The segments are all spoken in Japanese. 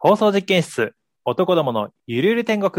放送実験室、男どものゆるゆる天国。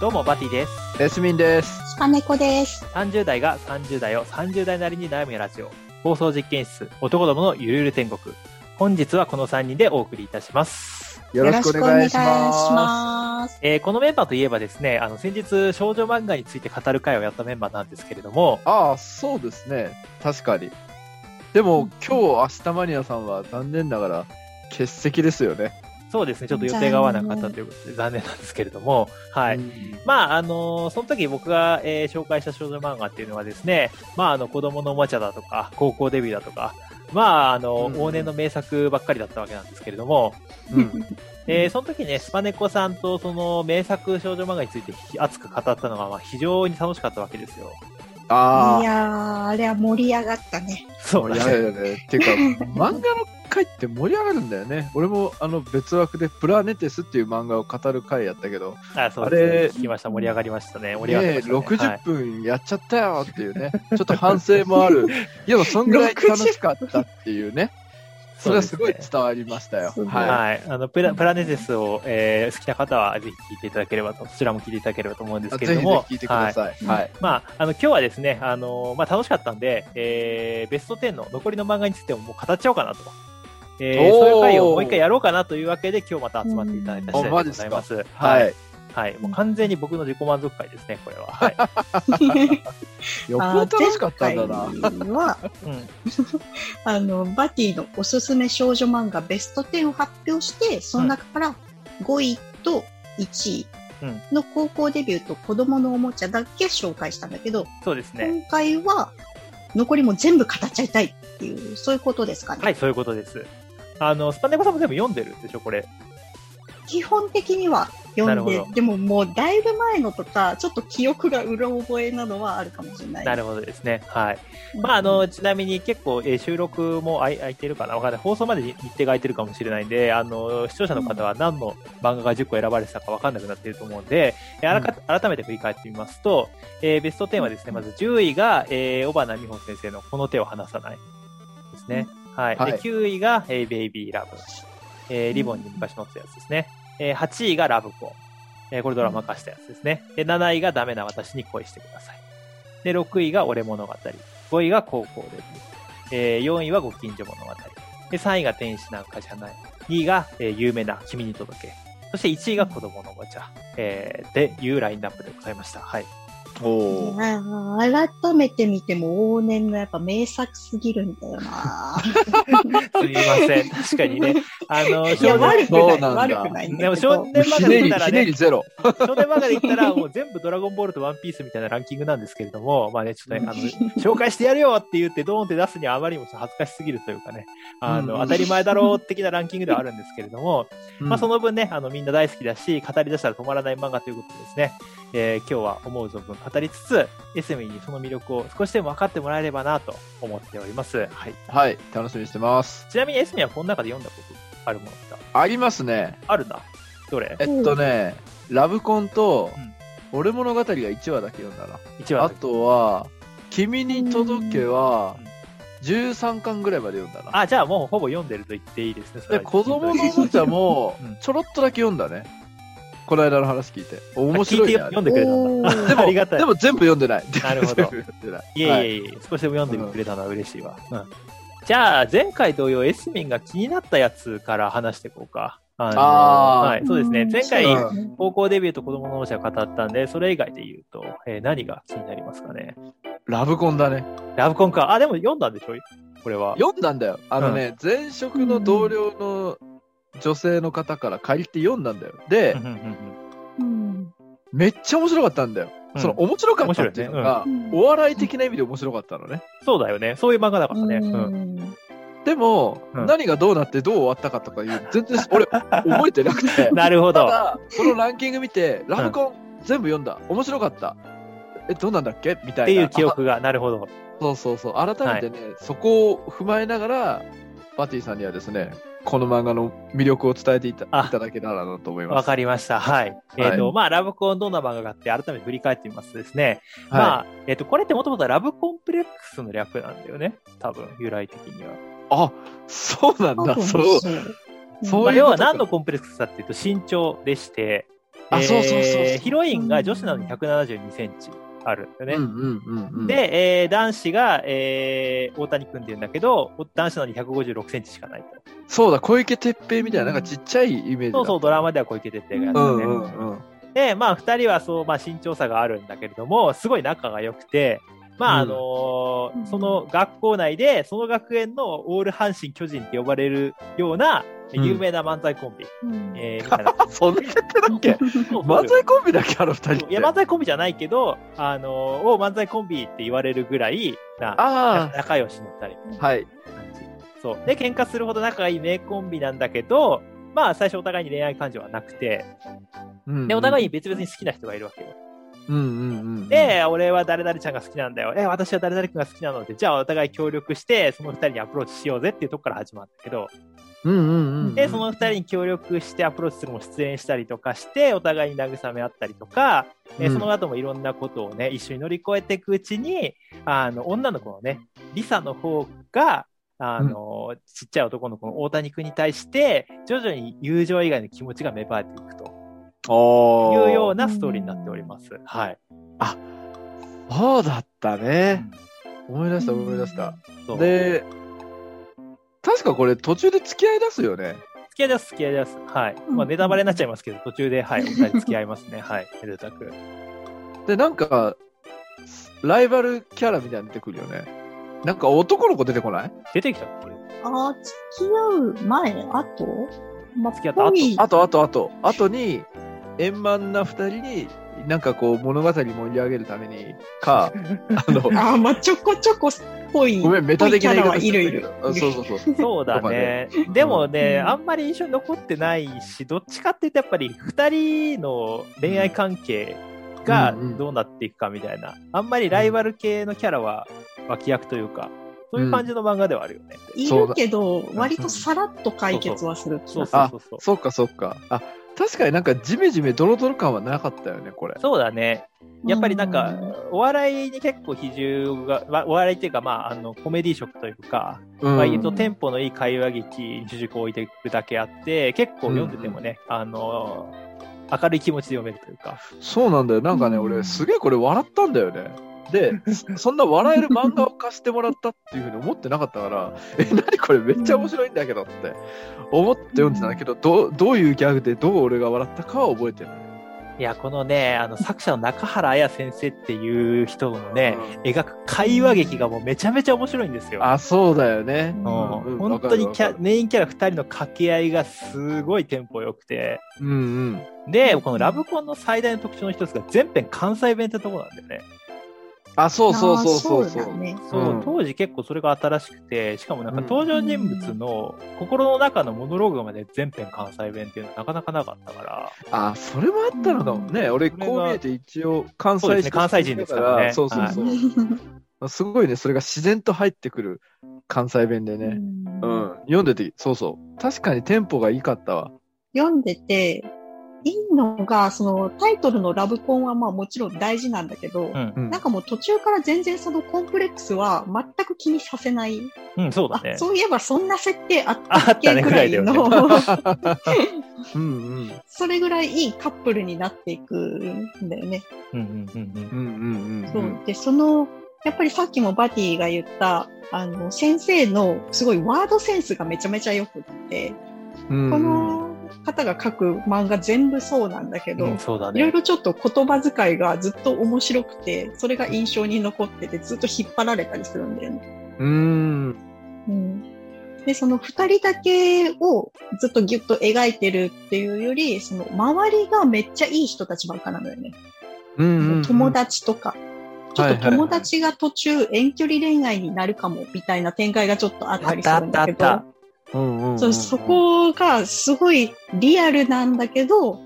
どうも、バティです。エスミンです。スパネコです。30代が30代を30代なりに悩むラジオ。放送実験室、男どものゆるゆる天国。本日はこの3人でお送りいたします。よろしくお願いしよろしくお願いしまます。えーこのメンバーといえばですね、あの、先日少女漫画について語る会をやったメンバーなんですけれども、す。ああ、そうですね。確かに。でも、今日、明日マニアさんは残念ながら欠席ですよね。そうですね、ちょっと予定が合わなかったということで残念なんですけれども、はい。うんまあ、あのその時僕が、えー紹介した少女漫画っていうのはですね、まあ、あの、子供のおもちゃだとか、高校デビューだとか、まあ、あの、うん往年の名作ばっかりだったわけなんですけれども、うん。えーその時ね、スパネコさんとその名作少女漫画について熱く語ったのが、まあ、非常に楽しかったわけですよ。あいやー、あれは盛り上がったね。あ、そうだ盛り上ね。ね。っていうか、漫画の回って盛り上がるんだよね。俺も、あの、別枠でプラネテスっていう漫画を語る回やったけど、あそうですねあれ聞きました。盛り上がりましたね。盛り上がってねましたね。はい60分やっちゃったよっていうね、ちょっと反省もある。いや、そんぐらい楽しかったっていうね。それはすごい伝わりましたよ。すごいははい。あの、プラ、プラネテスを、えー好きな方はぜひ聞いていただければと、そちらも聞いていただければと思うんですい。ぜひぜけれども。ひ聞いてください。はい。まあ、あの、今日はですね、あのまあ、楽しかったんで、えー、ベスト10の残りの漫画についてももう語っちゃおうかなと。えー、そういう回をもう一回やろうかなというわけで、今日また集まっていただいた次第でございます。ははい。い。はい。もう完全に僕の自己満足回ですね、これは。はい。よっぽど楽しかったんだな。は、うん。あの、バティのおすすめ少女漫画ベスト10を発表して、その中から5位と1位の高校デビューと子供のおもちゃだけ紹介したんだけど、そうですね。今回は残りも全部語っちゃいたいっていう、そういうことですかね。はい、そういうことです。あの、スパネコさんも全部読んでるでしょ、これ。基本的には読んででももうだいぶ前のとか、ちょっと記憶がうろ覚えなのはあるかもしれない。なるほどですね。はい。うんまあ、あの、ちなみに結構、えー収録も空いてるかな？わかんない。放送までに日程が空いてるかもしれないんで、あの、視聴者の方は何の漫画が10個選ばれてたかわかんなくなっていると思うんで、えーあらか改めて振り返ってみますと、えーベスト10はですね、まず10位が、えー、小花美穂先生のこの手を離さないですね。はい。はいで、9位が、えーベイビーラブ。えーリボンに昔乗ったやつですね。えー8位がラブコ。えーこれドラマ化したやつですね。で、7位がダメな私に恋してください。で、6位が俺物語。5位が高校デビュー。えー4位はご近所物語。で、3位が天使なんかじゃない。2位が、えー有名な君に届け。そして1位が子供のおもちゃ。えー、で、いうラインナップでございました。はい。お改めて見ても往年のやっぱ名作すぎるんだよな。すみません。確かにね。あの、いや、悪くない、そうなんだ悪くないんだけど。でも少年漫画で言ったらねひねり、ゼロ。少年漫画で言ったら、もう全部ドラゴンボールとワンピースみたいなランキングなんですけれども、まあね、ちょっとね、あの、紹介してやるよって言って、ドーンって出すにはあまりにも恥ずかしすぎるというかね、あの、うん当たり前だろう的なランキングではあるんですけれども、まあその、の分ね、あの、みんな大好きだし、語り出したら止まらない漫画ということでですね、えー今日は思う存分語りつつ、エスミにその魅力を少しでも分かってもらえればなと思っております。はい。はい、楽しみにしてます。ちなみにエスミはこの中で読んだことあるものって？ありますね。あるな。どれ？えっとね、ラブコンと、俺物語が1話だけ読んだな。一話あとは、君に届けはうん、13巻ぐらいまで読んだな。あ、じゃあもうほぼ読んでると言っていいですね。で、は子供のおもちゃもうん、ちょろっとだけ読んだね。この間の話聞いて。面白いね。て読んでくれたんだ。でも、ありがたいでも全部読んでない。なるほど全部読んでない。いえいはいえいえ、少しでも読んでくれたのは嬉しいわ。うん。じゃあ、前回同様、エスミンが気になったやつから話していこうか。あのはい、そうですね。前回、高校デビューと子供のおもちゃを語ったんで、それ以外で言うと、えー何が気になりますかね？ラブコンだね。ラブコンか。あ、でも読んだんでしょ？これは。読んだんだよ。あのね、前職の同僚の女性の方から借りて読んだんだよ。でめっちゃ面白かったんだよ。うんその面白かったっていうのが、お笑い的な意味で面白かったのね。そうだよね。そういう漫画だからね。ううん。んでも、うん何がどうなってどう終わったかとかいう、全然俺、覚えてなくて。なるほど。ただ、このランキング見て、ラブコン全部読んだ。面白かった。え、どうなんだっけ？みたいな。っていう記憶が、なるほど。あそうそうそう。改めてね、そこを踏まえながら、バティさんにはですね、この漫画の魅力を伝えていたいただけたらなと思います。わかりました。はい。えっ、と、まあ、ラブコンどんな漫画があって、改めて振り返ってみますとですね。はいまあ、えっ、と、これってもともとラブコンプレックスの略なんだよね。多分、由来的には。あ、そうなんだ。そう。そう要は何のコンプレックスかっていうと身長でして、あそうそうそうそうヒロインが女子なのに172センチあるんだよね。うんうんうんうん。、で、えー男子が、えー大谷君って言うんだけど、男子なのに156センチしかないと。そうだ、小池徹平みたいな、なんかちっちゃいイメージだ。そうそう、ドラマでは小池徹平がやってうんね。うんうん。で、まあ、二人はそう、まあ、身長差があるんだけれども、すごい仲が良くて、まあ、あのーうんその学校内で、その学園のオール阪神巨人って呼ばれるような、うん有名な漫才コンビ、うんえー みたいな。そんな設定だっけ？漫才コンビだっけあの二人って。いや、漫才コンビじゃないけど、あのーを漫才コンビって言われるぐらいな、あ仲良しの二人。あ、はい。感じ。そう。で、喧嘩するほど仲がいい名コンビなんだけど、まあ、最初お互いに恋愛感情はなくて、うんで、お互いに別々に好きな人がいるわけよ。うんうんうん。で、俺は誰々ちゃんが好きなんだよ。え、私は誰々君が好きなので、じゃあお互い協力して、その二人にアプローチしようぜっていうとこから始まったけど、うんうんうん。で、その二人に協力してアプローチするのも出演したりとかして、お互いに慰め合ったりとか、えうんその後もいろんなことをね、一緒に乗り越えていくうちに、あの、女の子のね、リサの方が、あの、ちっちゃい男の子の大谷君に対して、徐々に友情以外の気持ちが芽生えていくというようなストーリーになっております。はい。そうだったね。思い出した思い出した。で、確かこれ途中で付き合い出すよね。付き合いです、付き合いです。はい。うんまあ、ネタバレになっちゃいますけど、途中で、はい、お二人付き合いますね。はい。めでたく。で、なんか、ライバルキャラみたいに出てくるよね。なんか男の子出てこない？出てきたっけあー付き合う前、後まあ、付き合った後あとあとあと、あとに、円満な二人に、なんかこう物語盛り上げるために、か、あの、あーまあ、ちょこちょこっぽい。ごめん、メタ的なャラはいるいるあそうそうそう。そうだねね。でもね、うんあんまり印象に残ってないし、どっちかっていうとやっぱり二人の恋愛関係がどうなっていくかみたいな、あんまりライバル系のキャラは脇役というか、そういう感じの漫画ではあるよね。いるけど、割とさらっと解決はする気そう。そうそうそう。そっかそっか。あ、確かになんかジメジメドロドロ感はなかったよね、これ。そうだね。やっぱりなんかうん、お笑いに結構比重が、まお笑いっていうか、まあ、あの、コメディ色というか、うん割とテンポのいい会話劇に主軸を置いていくだけあって、結構読んでてもね、あの、明るい気持ちで読めるというか。そうなんだよ。なんかね、うん俺すげえこれ笑ったんだよね。で、そんな笑える漫画を貸してもらったっていうふうに思ってなかったから、え、なにこれめっちゃ面白いんだけどって思って読んでたんだけど、どう、どういうギャグでどう俺が笑ったかは覚えてる。いや、このね、あの、作者の中原彩先生っていう人のね、描く会話劇がもうめちゃめちゃ面白いんですよ。あ、そうだよね。うんうん本当にキャメインキャラ二人の掛け合いがすごいテンポ良くて、うんうん。で、このラブコンの最大の特徴の一つが全編関西弁ってとこなんだよね。あ、そうそうそうそうそう。ね。そう、うん当時結構それが新しくて、しかもなんかうん登場人物の心の中のモノローグまで全編関西弁っていうのはなかなかなかったから、あ、それもあったのかもね。俺、こう見えて一応関そうですね西関西人ですからねそうそうそう。すごいね、それが自然と入ってくる関西弁でね。うん。読んでて、そうそう。確かにテンポがいいかったわ。読んでて、いいのが、そのタイトルのラブコンはまあもちろん大事なんだけど、うん。うんなんかもう途中から全然そのコンプレックスは全く気にさせない。うん、そうだあね、。そういえばそんな設定あったっけぐらいぐらいだの、うんうん。それぐらいいいカップルになっていくんだよね。うんうんうんうんうんうんそうう。ん。で、その、やっぱりさっきもバティが言った、あの、先生のすごいワードセンスがめちゃめちゃ良くって、うんこの方が書く漫画全部そうなんだけど、いろいね。ろちょっと言葉遣いがずっと面白くて、それが印象に残ってて、ずっと引っ張られたりするんだよね。うん。うん。で、その二人だけをずっとギュッと描いてるっていうより、その周りがめっちゃいい人たちばっかなんだよね。うんうん。友達とか。ちょっと友達が途中遠距離恋愛になるかもみたいな展開がちょっとあったりするんだけど。そうそこがすごいリアルなんだけど、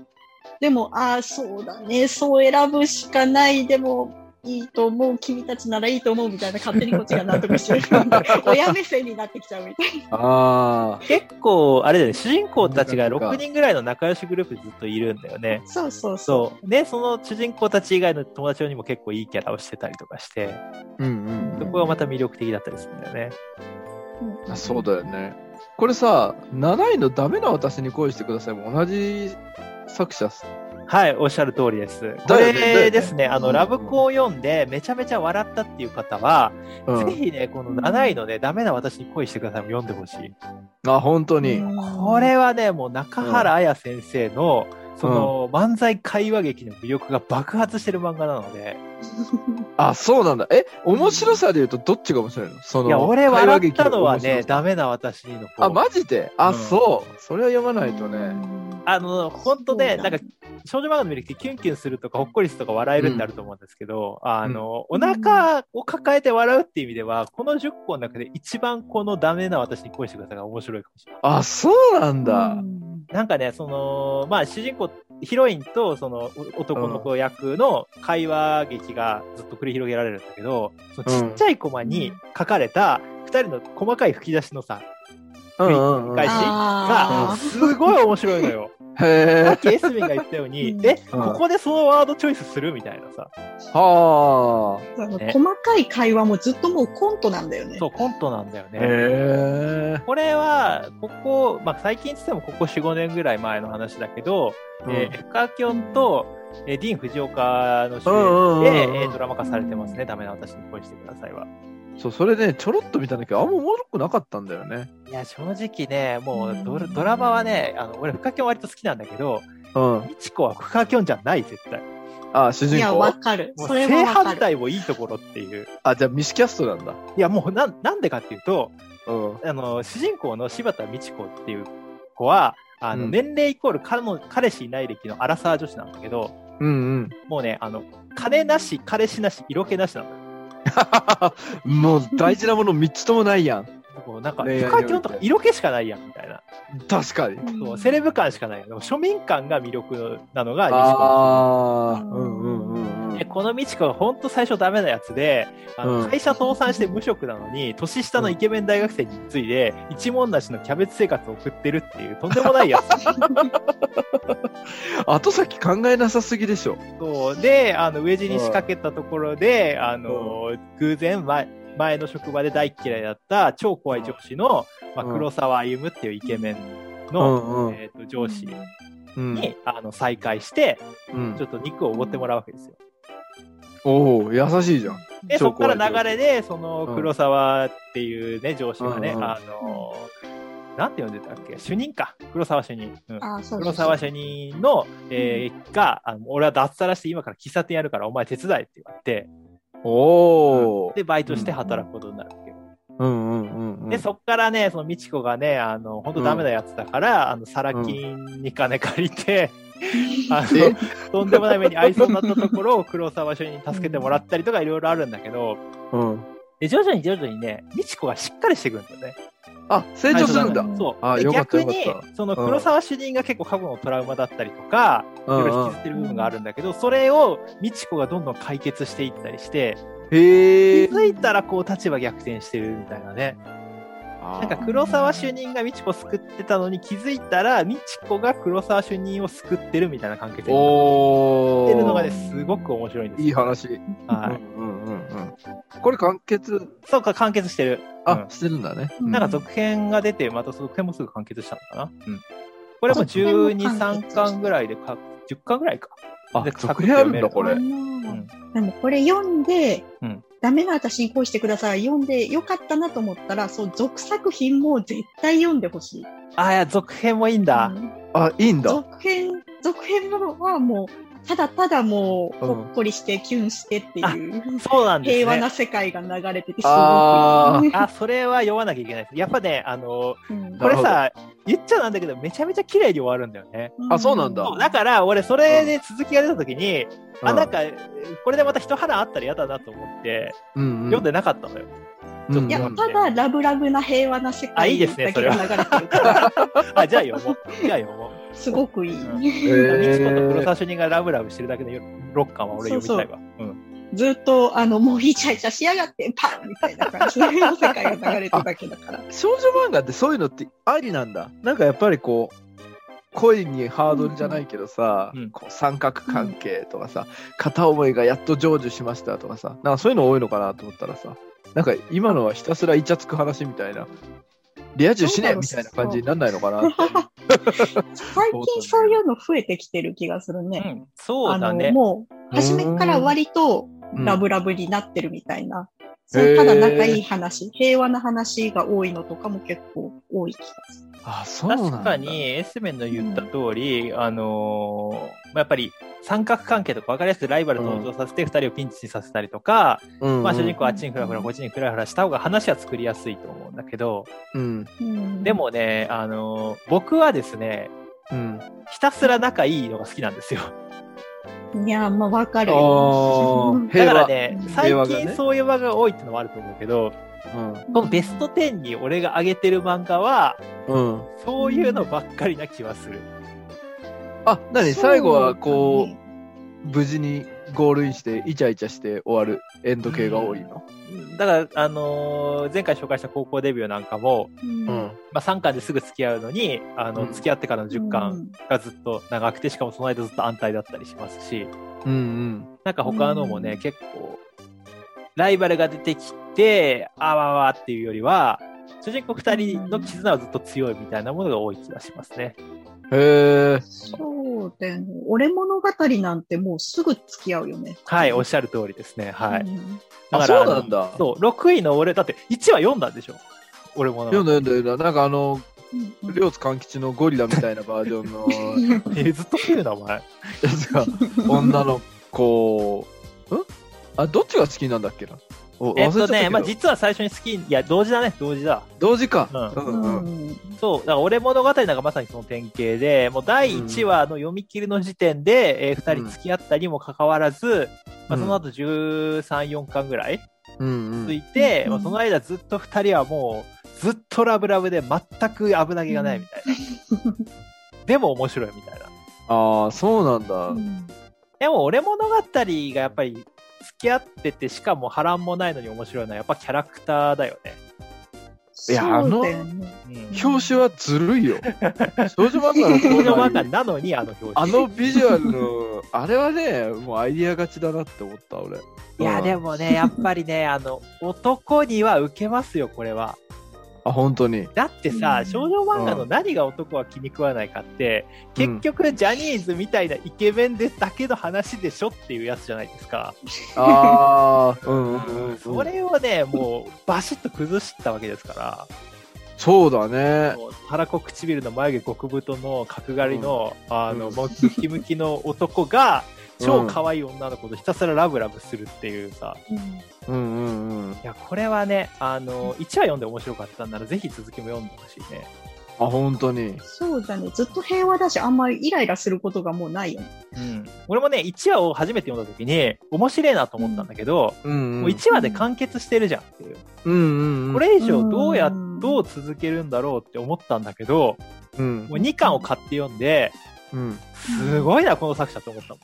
でも、ああ、そうだね、そう選ぶしかない、でも、いいと思う、君たちならいいと思うみたいな勝手にこっちが納得してる。親目線になってきちゃうみたいな。あ結構、あれだよね、主人公たちがなんか6人ぐらいの仲良しグループでずっといるんだよね。そうそうそそう。で、その主人公たち以外の友達にも結構いいキャラをしてたりとかして、あ。うんうんそこがまた魅力的だったりするんだよね。う。あそうだよね。これさ、7位のダメな私に恋してくださいも同じ作者っす。はい、おっしゃる通りです。これですね、あの、うんラブコを読んでめちゃめちゃ笑ったっていう方は、うんぜひね、この7位のね、ダメな私に恋してくださいも読んでほしい。あ、本当に。これはね、もう中原彩先生の、その、漫才会話劇の魅力が爆発してる漫画なので、あ、そうなんだ。え、面白さで言うとどっちが面白いの？その、いや、俺笑っ劇たのはね、ダメな私の方。あ、マジで？あ、うんそう。それは読まないとね。あの、本当ね、なんか、少女漫画の魅力ってキュンキュンするとか、ほっこりするとか笑えるってあると思うんですけど、あの、お腹を抱えて笑うっていう意味では、この10個の中で一番このダメな私に恋してくださいが面白いかもしれない。あ、そうなんだ。なんかね、その、まあ、主人公、ヒロインと、その、お男の子役の会話劇がずっと繰り広げられるんだけど、そのちっちゃいコマに書かれた二人の細かい吹き出しのさ、うんうんうん。返しが、あすごい面白いのよ。さへっきエスミンが言ったように、うんえ、うんここでそのワードチョイスするみたいなさ。ー。はあのね細かい会話もずっともうコントなんだよね。そう、コントなんだよあ。ね。これは、ここ、まあ、最近つってもここ4、5年ぐらい前の話だけど、えー、フカキョンと、えーディーン・フジオカの主うんうんうんうん演で、えードラマ化されてますね。ダメな私に恋してくださいは。そう、それね、ちょろっと見たんだけど、あんまおもろくなかったんだよね。いや、正直ね、もうドラドラマはね、あの、俺、フカキョン割と好きなんだけど、うん。ミチコはフカキョンじゃない、絶対。あ、主いや、人公わかる。もうそれ正はわかる。反対もいいところっていう。あ、じゃあミスキャストなんだ。いや、もうな、なんでかっていうと、うん。あの、主人公の柴田美智子っていう子は、あの、うん年齢イコール彼の、彼氏いない歴のアラサー女子なんだけど、うんうん。もうね、あの、金なし、彼氏なし、色気なしなのよ。もう大事なもの3つともないやん。もうなんか、恋愛においてフカキョンとか色気しかないやん、みたいな。確かに。そうセレブ感しかない。庶民感が魅力なのが美智子ああ、うんうんうんうんで。この美智子が本当最初ダメなやつで、あのうん会社倒産して無職なのに、年下のイケメン大学生についで、一文なしのキャベツ生活を送ってるっていう、とんでもないやつ。後先考えなさすぎでしょ。そうで、あの、飢え死に仕掛けたところで、あの、偶然前、前の職場で大嫌いだった超怖い上司の、まあ、うん黒沢歩っていうイケメンうの、んうん。えっ、と、上司うん。に、あの、再会して、うんちょっと肉をおごってもらうわけですよ。おお優しいじゃん。で、超そこから流れで、そのうん黒沢っていうね、上司がね、うんうんあの、なんて呼んでたっけ？主任か。黒沢主任。うんあーそう黒沢主任の、えーが、あの俺は脱サラして今から喫茶店やるからお前手伝えって言われて、おお。で、バイトして働くことになるわけよ。うんうんうんうん。で、そっからね、その美智子がね、あの、本当ダメなやつだから、あの、サラ金に金借りて、あえ？の、とんでもない目に遭いそうになったところを黒沢主任に助けてもらったりとかいろいろあるんだけど、うん。で、徐々に徐々にね、美智子がしっかりしてくるんだよね。あ、成長するんだ。うんそう。であ逆にその黒沢主任が結構過去のトラウマだったりとか、いろいろ引きずってる部分があるんだけど、それを美智子がどんどん解決していったりして、気。づいたらこう立場逆転してるみたいなね。ななんか黒沢主任が美智子を救ってたのに気づいたら、美智子が黒沢主任を救ってるみたいな関係性になおお。ってるのがね、すごく面白いんですよ。いい話。はい。うんうんうんうん。これ完結、そうか、完結してる。あ、してるんだね。うんなんか続編が出て、また続編もすぐ完結したのかな？うん。これも続編も12、3完結巻ぐらいでか、10巻ぐらいか。あで、続編あるんだ、これあ。のでもこれ読んで、うんダメな私に恋してください。読んでよかったなと思ったら、そう、続作品も絶対読んでほしい。あ、いや、続編もいいんだ。うんあ、いいんだ。続編、続編のはもう、ただただもう、うんほっこりして、キュンしてっていう、そうなんですね。平和な世界が流れてて、すごくあいい。あ、それは読まなきゃいけないです。やっぱね、あの、うんこれさ、言っちゃなんだけど、めちゃめちゃ綺麗に終わるんだよね。あそうなんだだから、俺、それで続きが出た時に、あ、うんなんか、これでまた一花あったら嫌だなと思って、うんうん。読んでなかったのよ。うんいや、うんただ、ラブラブな平和な世あいい界ですねそれはだけが流れてるから、あ、じゃあ読もう。じゃあ読もう。すごくいい。美智子と黒沢主任がラブラブしてるだけの6巻は俺読みたいわ。うん。ずっと、あの、もうイチャイチャしやがって、パンみたいな感じの世界が流れてただけだから。少女漫画ってそういうのってありなんだ。なんかやっぱりこう、恋にハードルじゃないけどさ、うんこう三角関係とかさ、片思いがやっと成就しましたとかさ、なんかそういうの多いのかなと思ったらさ、なんか今のはひたすらイチャつく話みたいな、リア充しねえみたいな感じになんないのかな。最近そういうの増えてきてる気がするね。うん、そうだあの、ね。もう、初めから割とうんラブラブになってるみたいな。うんそただ仲いい話、平和な話が多いのとかも結構多い気がする。あ、そうなんだ。確かに、エスメンの言った通り、あのーまあやっぱり三角関係とか分かりやすくライバル登場させて二人をピンチにさせたりとか、うんうん、まあ主人公はあっちにフラフラ、こっちにフラフラした方が話は作りやすいと思うんだけど、うん。うんで、もね、あのー僕はですね、うん。ひたすら仲いいのが好きなんですよ。いや、まあわかる だからね最近そういう場が多いってのもあると思うけど、うん。このベスト10に俺が上げてる漫画は、うん。そういうのばっかりな気はする。あ、なに最後はこそう無事にゴールインして、イチャイチャして終わるエンド系が多いの。だから、あのー前回紹介した高校デビューなんかも、う。うんうん。まあ、3巻ですぐ付き合うのに、あの、うん付き合ってからの10巻がずっと長くて、しかもその間ずっと安泰だったりしますし、うんうん。なんか他のもね、うん結構、ライバルが出てきて、あわわっていうよりは、主人公2人の絆はずっと強いみたいなものが多い気がしますね。へえ。そうだよね。俺物語なんてもうすぐ付き合うよね。はい、おっしゃる通りですね。はい。うんあ、そうなんだ。そう、6位の俺、だって1話読んだんでしょ俺も読んだ読んだ読んだ。なんかあの、うん両津勘吉のゴリラみたいなバージョンの えずっと来るな、お前。やつが、女の子、ん？あ、どっちが好きなんだっけな？おえっとね、まあ実は最初に好き、いや、同時だね、同時だ。同時か。うんうんそう、だから俺物語なんかまさにその典型で、もう第1話の読み切りの時点で、えー二人付き合ったにもかかわらず、まあ、その後13、4巻ぐらいうんついて、うんまあ、その間ずっと二人はもう、ずっとラブラブで全く危なげがないみたいな。でも面白いみたいな。ああ、そうなんだ。うんでも俺物語がやっぱり付き合ってて、しかも波乱もないのに面白いのはやっぱキャラクターだよね。いやあのん。表紙はずるいよ。少女漫画の少女漫画になのにあの表紙。あのビジュアルの、あれはね、もうアイディア勝ちだなって思った、俺。いや、でもね、やっぱりね、あの、男には受けますよ、これは。あ、本当に。だってさ、うん少女漫画の何が男は気に食わないかって、うん結局、ジャニーズみたいなイケメンでだけの話でしょっていうやつじゃないですか。ああ、うんうんうん。それをね、もう、バシッと崩したわけですから、そうだね。腹子唇の眉毛極太の角刈りの、あの、うんもう ムキムキの男が、超可愛い女の子とひたすらラブラブするっていうさ、うんうんうんうん。いや、これはね、あの、1話読んで面白かったんなら、ぜひ続きも読んでほしいね。あ、本当に。そうだね。ずっと平和だし、あんまりイライラすることがもうないよね。うん。俺もね、1話を初めて読んだ時に、面白いなと思ったんだけど、うんうん。もう1話で完結してるじゃんっていう。うんうんうん。これ以上どうや、うんどう続けるんだろうって思ったんだけど、うんもう2巻を買って読んで、うん。すごいな、この作者と思ったもん。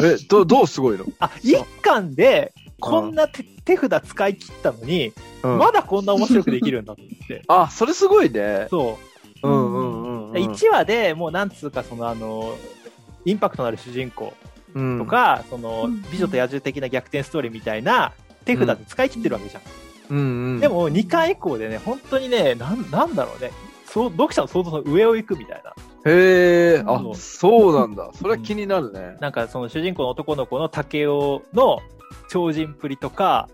え、ど、どうすごいの？あ、1巻で、こんな手手札使い切ったのに、うんまだこんな面白くできるんだと思って。あ、それすごいね。そう。うんうんうんうん。1話でもうなんつうか、そのあの、インパクトのある主人公うんとか、そのうん、美女と野獣的な逆転ストーリーみたいな手札で使い切ってるわけじゃん。うんうん。で、も、2巻以降でね、本当にね、なん、なんだろうね。そう、読者の想像の上を行くみたいな。へえ、あそ、うそうなんだ。それは気になるね。なんかその主人公の男の子の竹雄の超人っぷりとか、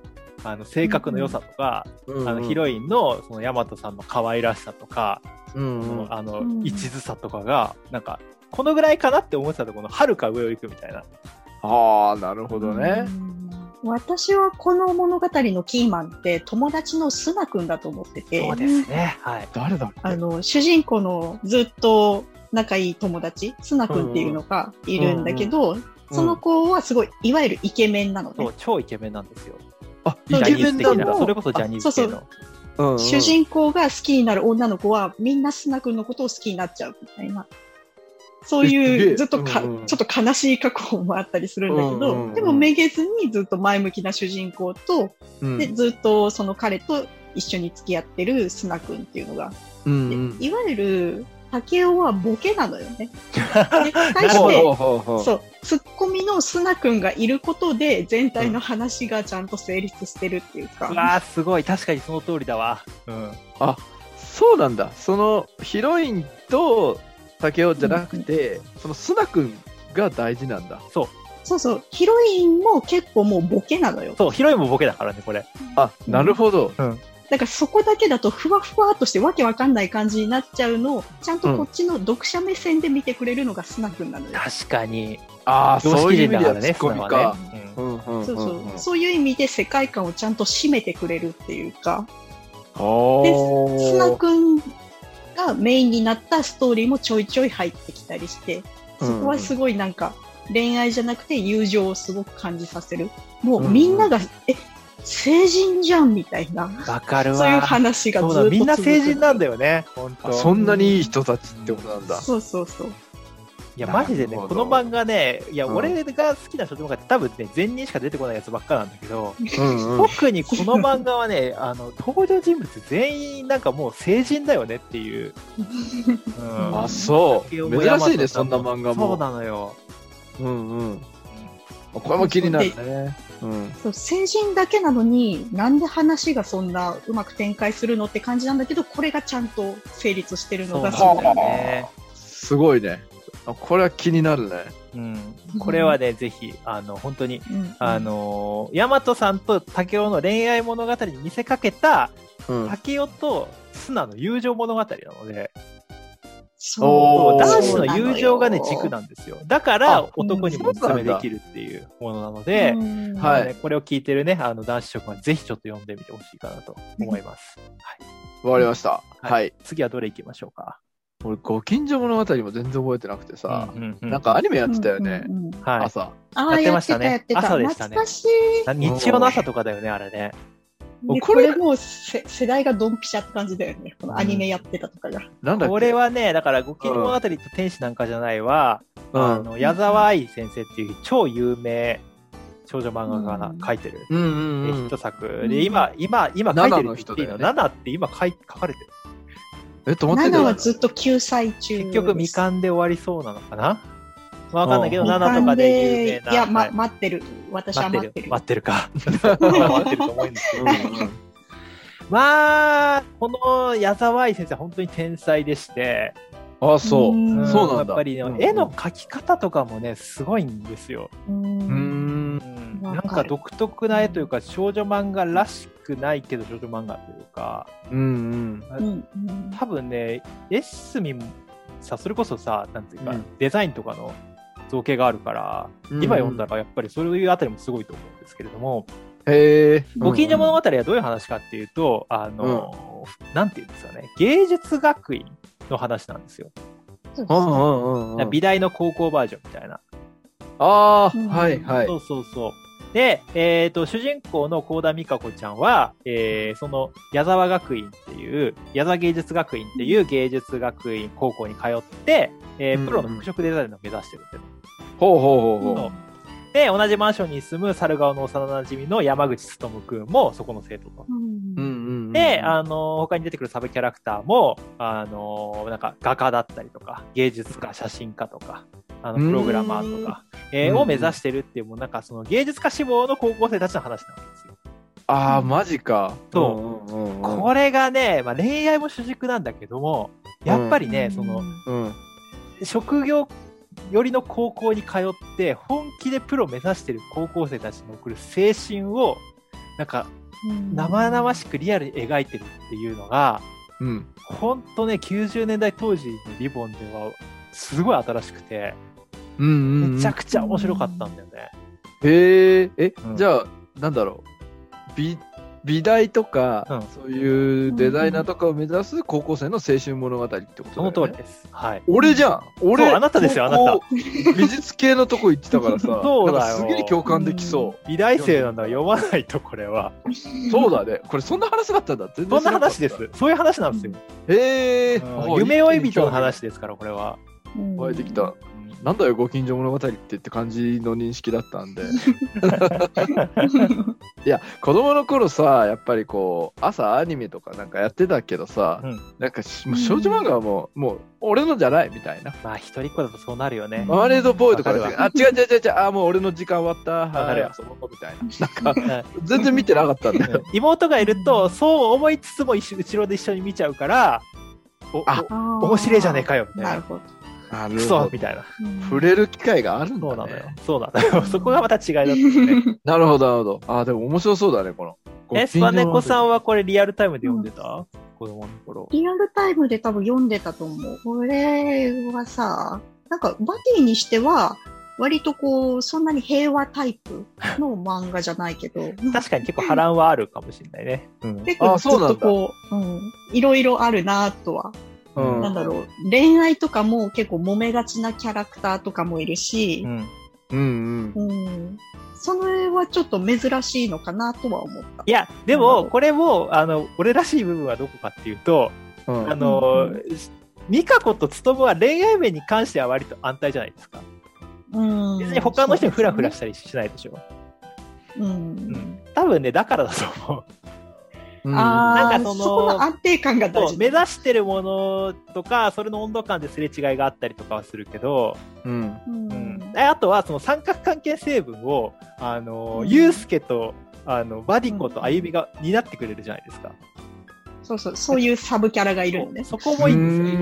あの、性格の良さとか、うんあの、ヒロインのその大和さんの可愛らしさとか、うんうん。あのう、ん一途さとかが、なんか、このぐらいかなって思ってたところの、はるか上を行くみたいな。ああ、なるほどね。うん私はこの物語のキーマンって友達のスナ君だと思ってて、そうですね。はい。誰だっけ？あの、主人公のずっと仲いい友達、スナ君っていうのがいるんだけど、その子はすごい、いわゆるイケメンなのね。超イケメンなんですよ。あ、ジイケメンなんだな、。それこそジャニーズ系あの。うんうん。主人公が好きになる女の子はみんなスナ君のことを好きになっちゃうみたいな。そういうずっとか、うんうん。ちょっと悲しい過去もあったりするんだけど、うんうんうん。でもめげずにずっと前向きな主人公と、うん。でずっとその彼と一緒に付き合ってるスナ君っていうのが、うんでうん。いわゆる竹雄はボケなのよね。で対なるほしてそう、ツッコミのスナ君がいることで、全体の話がちゃんと成立してるっていうか。うわー、すごい。確かにその通りだわ。うん。そうなんだ。そのヒロインと竹雄じゃなくて、そのスナ君が大事なんだ。そう。そうそう、ヒロインも結構もうボケなのよ。そう、ヒロインもボケだからね、これ。あ、なるほど。だからそこだけだとふわふわっとしてわけわかんない感じになっちゃうのを、ちゃんとこっちの読者目線で見てくれるのがスナ君なのよ。確かに。ああ、常そういう意味だからね、ツッコミ砂はか。ね。うんうんうんそうそう、そういう意味で世界観をちゃんと締めてくれるっていうか、おで、スナー君がメインになったストーリーもちょいちょい入ってきたりして、そこはすごいなんか、恋愛じゃなくて友情をすごく感じさせる。もうみんなが、え、成人じゃんみたいな、わかるわ。そういう話がずっとそうだ、みんな成人なんだよ。よね、本当。あそんなにいい人たちってことなんだ。そうそうそう。いや、マジでね、この漫画ね、いや、うん俺が好きな少女漫画って多分ね、前人しか出てこないやつばっかなんだけど、うんうん。特にこの漫画はね、あの、登場人物全員なんかもう成人だよねっていう。うんあ、そう。珍しいね、そんな漫画そうも。なのよ。うんうん。これも気になるね。うん。そう成人だけなのになんで話がそんなうまく展開するのって感じなんだけどこれがちゃんと成立してるのがすごいね。すごいね。あこれは気になるね。うん。これはね、ぜひ、あの、本当に、うんあのー、ヤマトさんと竹雄の恋愛物語に見せかけた、うん。竹雄とスナの友情物語なので、そう男子の友情がね、軸ななんですよ。だからあ、男にもお勧めできるっていうものなので、うんはいねこれを聞いてるね、あの、男子諸君はぜひちょっと読んでみてほしいかなと思います。わかりました。はいはい。次はどれ行きましょうか？俺、ご近所物語も全然覚えてなくてさ、うんうんなんかアニメやってたよね、うんうんうんはい。朝。ああ、やってましたね。朝でしたね懐かしい。日曜の朝とかだよね、あれね。でこれこれもうせ世代がドンピシャって感じだよね。このアニメやってたとかが。なんだこれはね、だから、ご近所物語と天使なんかじゃないは、うんあの、矢沢愛先生っていう超有名少女漫画家がうん書いてる。うんうんうんヒット。作うんで、今、今、今書いてる7のって言っていいの？人だよ ?7 って今書い書かれてる？え、止まって7はるずっと救済中。結局未完で終わりそうなの？かなわかんないけど、うん7とかで有名な。いや、ま、はい待ってる。私は待ってる。待ってる。か。待ってると思うんですけど。まあ、この矢沢愛先生は本当に天才でして、あ、そう。うんそうなんだやっぱり絵の描き方とかもね、すごいんですよ。ううん。なんか独特な絵というか、少女漫画らしくないけど少女漫画というか、うん多分ね、エッスミもさ、それこそさ、なんていうか、うんデザインとかの造形があるから、今読んだらやっぱりそういうあたりもすごいと思うんですけれども、へえ。ご近所物語はどういう話かっていうと、あの、なんていうんですかね、芸術学院の話なんですよ。そううんうんうんうん。美大の高校バージョンみたいな。ああ、うんはいはいそ。うそうそう。で、えっ、と、主人公の高田美香子ちゃんは、えーその矢沢学院っていう、矢沢芸術学院っていう芸術学院高校に通って、えーうんプロの服飾デザイナーを目指してるんですよ。ほうほうほうほそうで、同じマンションに住む猿顔の幼馴染の山口努くんもそこの生徒と。うんう。うんうんうん。で、あの、他に出てくるサブキャラクターも、あの、なんか画家だったりとか、芸術家、写真家とか、あの、プログラマーとか、えーうんを目指してるっていう、もうなんかその芸術家志望の高校生たちの話なんですよ。ああ、マジか。そううんうんうん。これがね、まあ、恋愛も主軸なんだけども、やっぱりね、その、うん。職業寄りの高校に通って、本気でプロ目指してる高校生たちの送る青春を、なんか、生々しくリアルに描いてるっていうのが、うん。ほんとね、90年代当時のリボンでは、すごい新しくて、うんうんうん。めちゃくちゃ面白かったんだよね。へえ、えう、んじゃあ、なんだろう。美、美大とか、うんそういうデザイナーとかを目指す高校生の青春物語ってことだね。の通りです。はい。俺じゃん俺、そうあなたですよあな 美術系のとこ行ってたからさ、そうだよすげえ共感できそ美大生なんだ読まないと、これは。う。そうだね。これそんな話だったんだ。全然そんな話です。そういう話なんですよ。へえ、うん夢追い人の話ですから、これは。うん湧いてきた。なんだよ、ご近所物語ってって感じの認識だったんで。いや、子供の頃さ、やっぱりこう、朝アニメとかなんかやってたけどさ、うんなんかしもう少女漫画はもう、もう、俺のじゃないみたいな。まあ、一人っ子だとそうなるよね。マーメイドボーイとかわかるあ、違う違う違う違う、あ、もう俺の時間終わった。はい、遊ぼうみたいな。なんか、うん全然見てなかったんだよ。妹がいると、そう思いつつも後ろで一緒に見ちゃうから、おあお面白いじゃねえかよ、みたな。ないるほど。なるクソみたいな。触れる機会があるんだ、ね。そうなのよ。そうなのよ。そこがまた違いだったよね。なるほど、なるほど。あ、でも面白そうだね、この。え、スパネコさん。んはこれリアルタイムで読んでた？子供の頃。リアルタイムで多分読んでたと思う。これはさ、なんかバティにしては、割とこう、そんなに平和タイプの漫画じゃないけど、確かに結構波乱はあるかもしれないね。うん。結構ずっとこう、うん、いろいろあるなとは。うんなんだろう、恋愛とかも結構揉めがちなキャラクターとかもいるしう、ん。うんうん。うん、それはちょっと珍しいのかなとは思った。いや、でも、これも、あの、俺らしい部分はどこかっていうと、うんあのうん、ミカコとツトムは恋愛面に関しては割と安泰じゃないですか。うん、別に他の人にフラフラししたりしないでしょ。うんうん。多分ね、だからだと思う。うんああ、なんかそのそこの安定感が大事。そう目指してるものとか、それの温度感ですれ違いがあったりとかはするけど、うん。うんあとはその三角関係成分を、あの、うんユウスケと、あの、バディコとあゆみが担ってくれるじゃないですか。そうそう、そういうサブキャラがいるのね。そこもいいんですよ。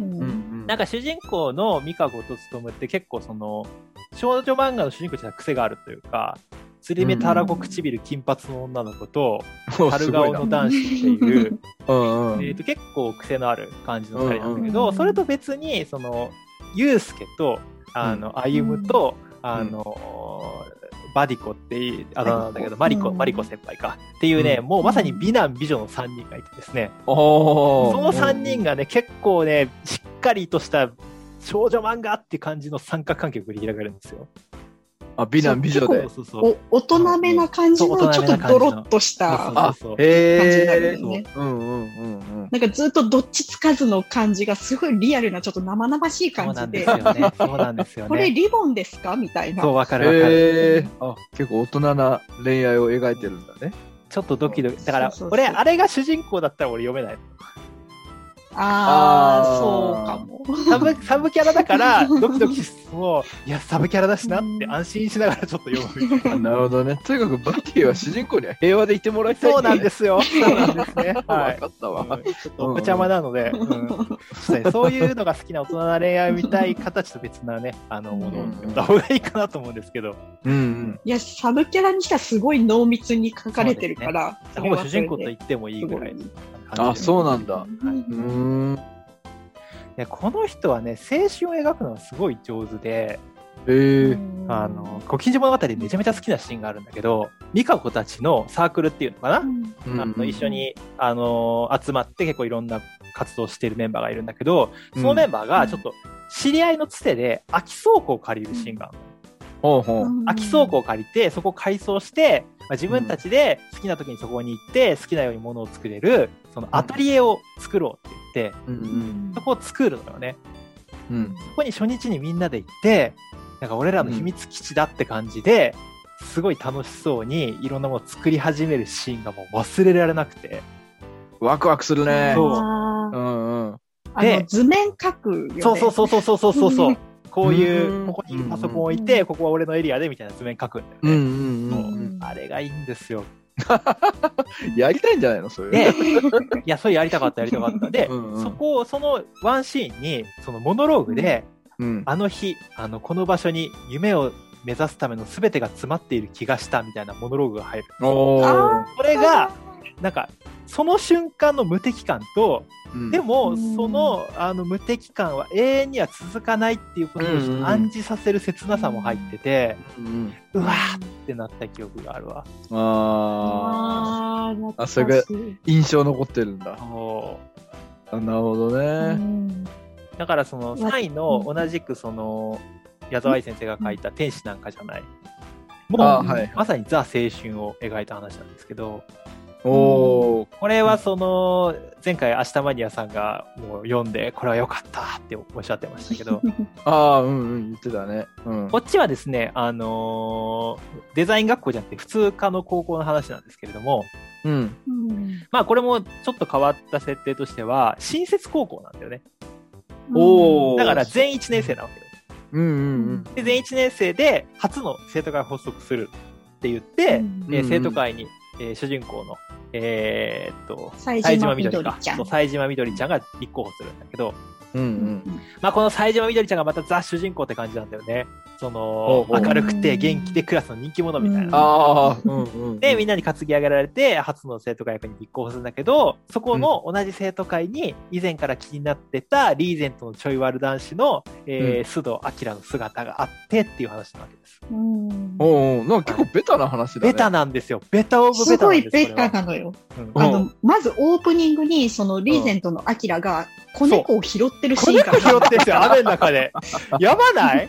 うんうんなんか主人公のミカゴとツトムって結構その、少女漫画の主人公じゃ癖があるというか、釣り目たらこ唇金髪の女の子と、うん春顔の男子っていう、うんうん。えーと結構癖のある感じの二人なんだけど、うんうんうんそれと別に、その、ユウスケと、あの、歩夢と、あの、バディコっていうあだ名なんだけど、マリコ、うん。マリコ先輩か。っていうね、うん。もうまさに美男美女の3人がいてですね、その3人がね、結構ね、しっかりとした少女漫画って感じの三角関係を繰り広げるんですよ。あ、美男美女でそう。そうそう。お大人めな感じの、ちょっとドロッとした、あそう、へ感えじになるよね。うんうんうんうん。なんかずっとどっちつかずの感じがすごいリアルな、ちょっと生々しい感じで。そうなんですよね。これリボンですか？みたいな。そう、わかるわかる。へえあ、結構大人な恋愛を描いてるんだね。ちょっとドキドキ。だから俺、あれが主人公だったら俺読めない。ああ、そうかも。サブ、サブキャラだから、ドキドキも、いや、サブキャラだしなって安心しながらちょっと読むみたいな。あ なるほどね。とにかくバティは主人公には平和でいてもらいたい。そうなんですすよ。そうなんですね。はわい。かったわ。うんちょっとお子ちゃまなので、うんそういうのが好きな大人な恋愛を見たい形と別なね、あの、ものを読んだ方がいいかなと思うんですけど、うんうん。いや、サブキャラにしてはすごい濃密に書かれてるから。ほぼ主人公と言ってもいいぐらいあ、じそうなんだ。ううーん。でこの人はね、青春を描くのがすごい上手で、へえ。あの、ご近所物語でめちゃめちゃ好きなシーンがあるんだけど、ミカコたちのサークルっていうのかな、うんあの一緒に、あの集まって結構いろんな活動をしているメンバーがいるんだけど、そのメンバーがちょっと知り合いのつてで空き倉庫を借りるシーンがあるの。ほうほう。空き倉庫を借りて、そこを改装して、まあ、自分たちで好きな時にそこに行って好きなようにものを作れるそのアトリエを作ろうって言って、うん、そこを作るのよね、うん、そこに初日にみんなで行ってなんか俺らの秘密基地だって感じで、すごい楽しそうにいろんなものを作り始めるシーンがもう忘れられなくて。ワクワクするね。そう、うんうん、で図面描く、ね、そうそうそうそうそうそう。そうこういう、ここにパソコン置いて、ここは俺のエリアでみたいな図面書くんだよね。うんうんうん。れがいいんですよ。やりたいんじゃないの？それ。で、いや、それやりたかった、やりたかった。で、うんうんそこを、そのワンシーンに、そのモノローグで、うん。あの日、あの、この場所に夢を目指すための全てが詰まっている気がしたみたいなモノローグが入る。おーあこれが、なんか、その瞬間の無敵感と、うん。でも、うん。その、あの、無敵感は永遠には続かないっていうことをうんうん暗示させる切なさも入ってて、うんうわーってなった記憶があるわ。ああーあそれが印象残ってるんだ。なるほどうね。ん。だからそのうわ3位の同じくその矢沢愛先生が書いた天使なんかじゃない。もう、あはいまさにザ青春を描いた話なんですけど、おー。これはその、前回明日マニアさんがもう読んで、これは良かったっておっしゃってましたけど、ああ、うんうん、言ってたね。うん。こっちはですね、あのーデザイン学校じゃなくて普通科の高校の話なんですけれども、うん。うんまあこれもちょっと変わった設定としては、新設高校なんだよね。おーだから全1年生なわけよ。うんうんで、全1年生で初の生徒会を発足するって言って、うん生徒会に、えー主人公の、えーっと、冴冴島島みどりか。冴島みどりちゃんが立候補するんだけど、うん。ううんんまあこの冴島みどりちゃんがまたザ主人公って感じなんだよね。その、明るくて元気でクラスの人気者みたいな。で、みんなに担ぎ上げられて、初の生徒会役に立候補するんだけど、そこの同じ生徒会に、以前から気になってたリーゼントのちょい悪男子の、えー須藤明の姿があってっていう話なわけです。うん。おうおうなんか結構ベタな話だね。ベタなんですよ。ベタオブベすタなんですごいベタなのよ。あの、まずオープニングに、そのリーゼントのアキラが子猫を拾ってるシ子ーンが猫拾ってるんですよ、雨の中で。やばない？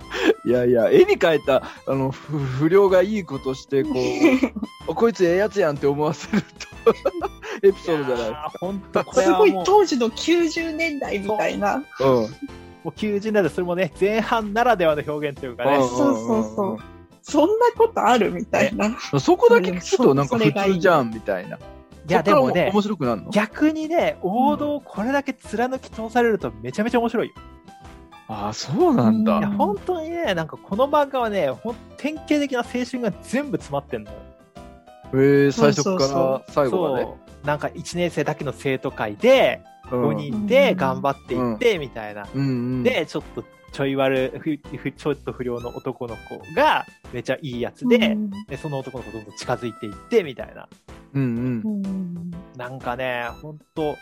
いやいや、絵に描いた、あの、ふ不良がいいことして、こう、こいつええやつやんって思わせると、エピソードじゃない本当これすごい当時の90年代みたいな。うん。う90年代それもね、前半ならではの表現というかねうん。そうそうそう。そんなことあるみたいな。そこだけ聞くとなんか普通じゃんみたいな。いや、でもね面、白くなるの？逆にね、王道をこれだけ貫き通されるとめちゃめちゃ面白いよ。ああ、そうなんだいや、うん本当にね、なんかこの漫画はね、ほん典型的な青春が全部詰まってんのよ。へえ、最初から最後まで。そう。なんか1年生だけの生徒会で、うん5人で頑張っていって、みたいな。うんうん。で、ちょっとちょい悪、ちょっと不良の男の子がめちゃいいやつで、うんでその男の子どんどん近づいていって、みたいな。うんうん。うんなんかね、ほんと、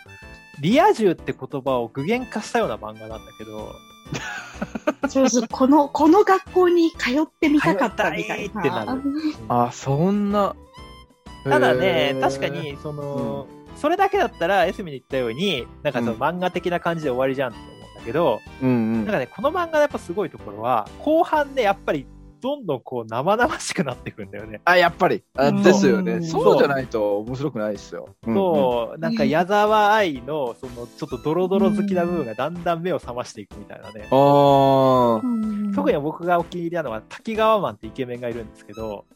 リア充って言葉を具現化したような漫画なんだけど、そうそう、この、この学校に通ってみたかったみたい通いたいってなな。るあ、そんな。ただね確か、に、その、それだけだったら、エスミに言ったように、なんかそのうん漫画的な感じで終わりじゃんって思うんだけど、うんうんなん。かね、この漫画のやっぱすごいところは、後半でやっぱり、どんどんこう生々しくなっていくんだよね。あ、やっぱり。あうんですよね。そうそうじゃないと面白くないですよ。うんうんそう、なんか矢沢愛の、その、ちょっとドロドロ好きな部分がだんだん目を覚ましていくみたいなね。ああ。うん特に僕がお気に入りなのは、滝川マンってイケメンがいるんですけど、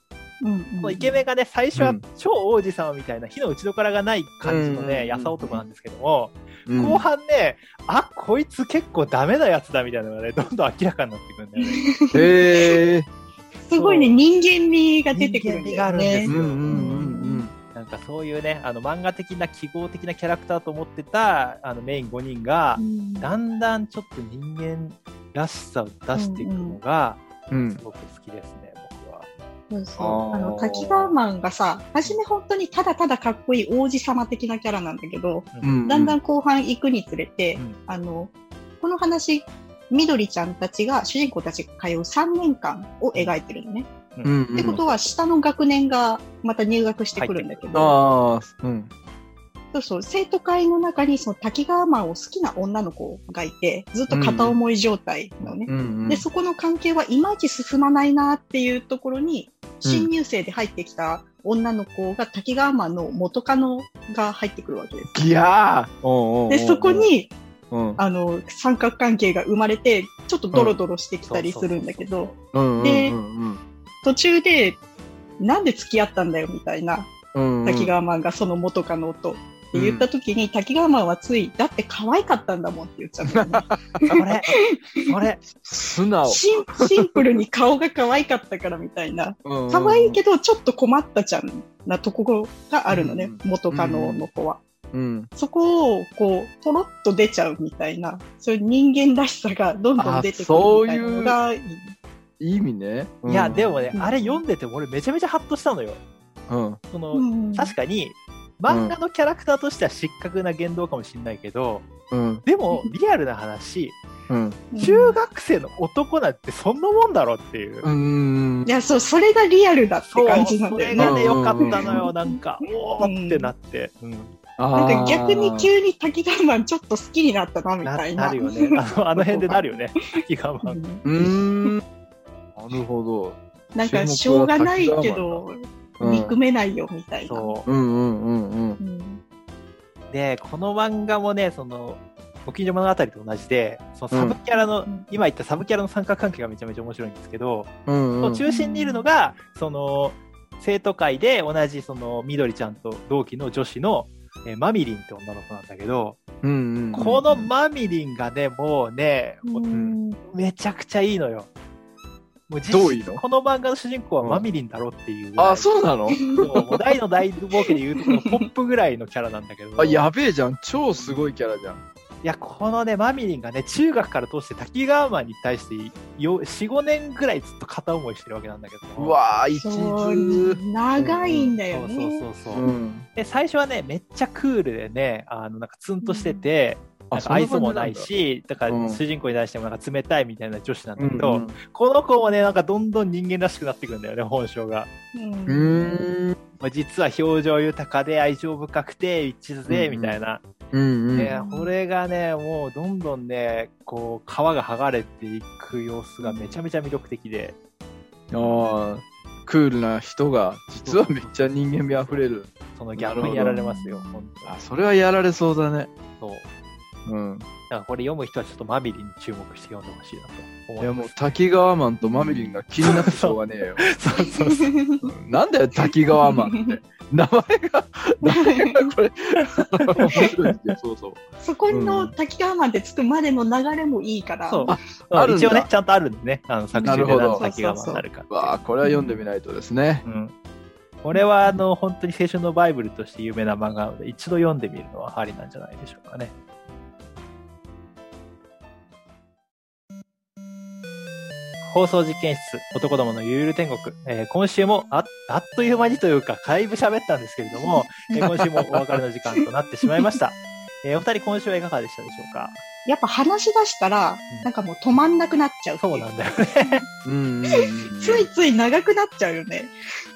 うんこのイケメンがね、最初はうん超王子様みたいな火の打ちどころがない感じのね、うんやさ男なんですけども、うん後半ね、あ、こいつ結構ダメなやつだみたいなのがね、どんどん明らかになってくるんだよね。へえ。すごいね、人間味が出てくるんだよ人間味があるんでねすよ。うんうんうんなんかそういうね、あの漫画的な記号的なキャラクターと思ってたあのメイン5人がう、んだんだんちょっと人間らしさを出していくのが、うん。うんすごく好きですね、僕は。そうそうあの、滝川マンがさ、初め本当にただただかっこいい王子様的なキャラなんだけど、うん。だんだん後半行くにつれて、うんあの、この話、みどりちゃんたちが、主人公たちが通う3年間を描いてるのね。うんうん。ってことは、下の学年がまた入学してくるんだけど、うん。そうそう、生徒会の中にその滝川マンを好きな女の子がいて、ずっと片思い状態なのね。うんうん。で、そこの関係はいまいち進まないなっていうところに、新入生で入ってきた女の子が滝川マンの元カノが入ってくるわけです。ギャーで、そこ、に、うん。あの、三角関係が生まれて、ちょっとドロドロしてきたりするんだけど、でうん途中で、なんで付き合ったんだよみたいな、うん。滝川マンがその元カノと。って言った時に、滝川マンはつい、だって可愛かったんだもんって言っちゃった これ、これ、素直。シンシンプルに顔が可愛かったからみたいな。可可愛いけど、ちょっと困ったちゃんなところがあるのね、うん元カノの子は。うん。そこを、こう、ポロッと出ちゃうみたいな、そういう人間らしさがどんどん出てくるみたいなのがいい。いい意味ね。いや、でもね、うんあれ読んでて俺めちゃめちゃハッとしたのよ。うん。その、うん確かに、漫画のキャラクターとしては失格な言動かもしれないけど、うん。でも、リアルな話、うん。中学生の男なんてそんなもんだろっていう。うんい。や、そう、それがリアルだって感じなんそだよね。れがね、うん良かったのよ、なんか、おーってなって。うんなんか逆に急急に滝川マンちょっと好きになったな、みなたいな。なるよね。あのあの辺でなるよね。気がまあうん。なるほど。なんか、しょうがないけど、うん憎めないよ、みたいな。そう。うんうんうんうん。うんで、この漫画もね、その、ご近所物語と同じで、そのサブキャラの、うん今言ったサブキャラの三角関係がめちゃめちゃ面白いんですけど、うんうん。中心にいるのが、その、生徒会で同じその、みどりちゃんと同期の女子の、えーマミリンって女の子なんだけど、うんうん。このマミリンがね、もうね、もううんめちゃくちゃいいのよ。もう実どういいの？この漫画の主人公はマミリンだろっていう。あ、そうなの？もう大の大冒険で言うとこの ポップぐらいのキャラなんだけど。あ、やべえじゃん。超すごいキャラじゃん。いや、このね、マミリンがね、中学から通して滝川マンに対してよ4、5年ぐらいずっと片思いしてるわけなんだけど。うわー、一そう途。長いんだよそうそうね。そうそう。うん。で、最初はね、めっちゃクールでね、あの、なんかツンとしてて、なん愛想もない感し、だからうん主人公に対してもなんか冷たいみたいな女子なんだ。だけど、うんこの子もね、なんかどんどん人間らしくなってくんだよね、本性が。うん。まあ実は表情豊かで愛情深くて一途で、うんみたいな。うんうん。ね、これがね、もうどんどんね、こう、皮が剥がれていく様子がめちゃめちゃ魅力的で、ああ、クールな人が、実はめっちゃ人間味あふれる。そのギャップにやられますよ、本当にあ、それはやられそうだね。そう。うん。だからこれ読む人はちょっとマビリンに注目して読んでほしいなと思いやもう。滝川マンとマミリンが気になってしょうがねえよ。そうそうそう。うんなんだよ、滝川マンって。名前が、名前がこれ、面白いですよ、そうそう。そこの滝川マンってつくまでの流れもいいから。そうあ一応ね、ちゃんとあるんでね、あの作中で滝川になるか。わあ、これは読んでみないとですね。うん。これは、あの、本当に青春のバイブルとして有名な漫画なので、一度読んでみるのはありなんじゃないでしょうかね。放送実験室、男どものゆる天国。えー今週もあ、あっという間にというか、だいぶ喋ったんですけれども、えー 今週もお別れの時間となってしまいました。えーお二人今週はいかがでしたでしょうか？やっぱ話し出したら、なんかもう止まんなくなっちゃうそうなんだよね。うんうんうん。ついつい長くなっちゃうよね。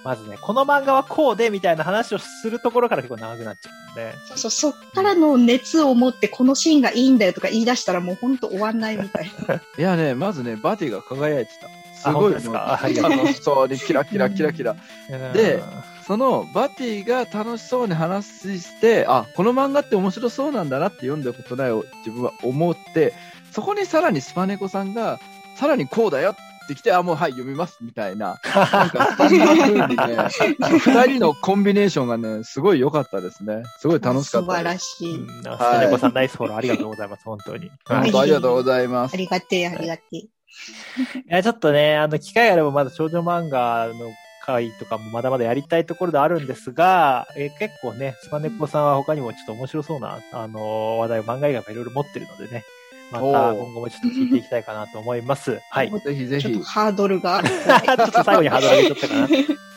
まずね、この漫画はこうでみたいな話をするところから結構長くなっちゃうんで、そうそう、そっからの熱を持ってこのシーンがいいんだよとか言い出したらもうほんと終わんないみたいな。いやね、まずね、バティが輝いてた。すあごい本当ですか？あありがとう楽しそうにキラキラキラキラ。でそのバティが楽しそうに話して、あ、この漫画って面白そうなんだなって読んだことないを自分は思って、そこにさらにスパネコさんが、さらにこうだよってきて、あ、もうはい、読みますみたいな。なんか、そんな風にね、二人のコンビネーションがね、すごい良かったですね。すごい楽しかっ素晴たです。らしい。うん、スタネコさんナイスフォローありがとうございます、本当に。はい本当ありがとうございますあ。りがてえ、ありがてえ。いや、ちょっとね、あの、機会があればまだ少女漫画の回とかもまだまだやりたいところではあるんですが、えー結構ね、スパネコさんは他にもちょっと面白そうな、あのー話題を漫画以外もいろいろ持ってるのでね、また今後もちょっと聞いていきたいかなと思います。はい。ちょぜひぜひちょっと。ハードルが。っと最後にハードル上げちゃったかな。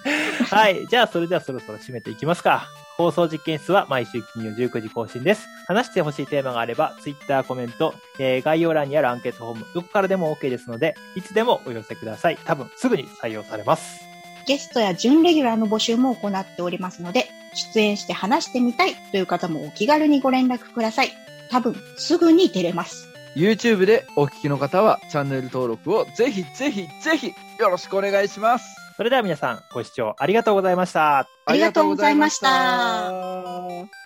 はい。じゃあ、それではそろそろ締めていきますか。放送実験室は毎週金曜19時更新です。話してほしいテーマがあれば、Twitter コメント、えー概要欄にあるアンケートフォーム、どこからでも OK ですので、いつでもお寄せください。多分、すぐに採用されます。ゲストや準レギュラーの募集も行っておりますので、出演して話してみたいという方もお気軽にご連絡ください。多分、すぐに出れます。YouTube でお聞きの方はチャンネル登録をぜひぜひぜひよろしくお願いします。それでは皆さん、ご視聴ありがとうございました。ありがとうございましたありがとうございました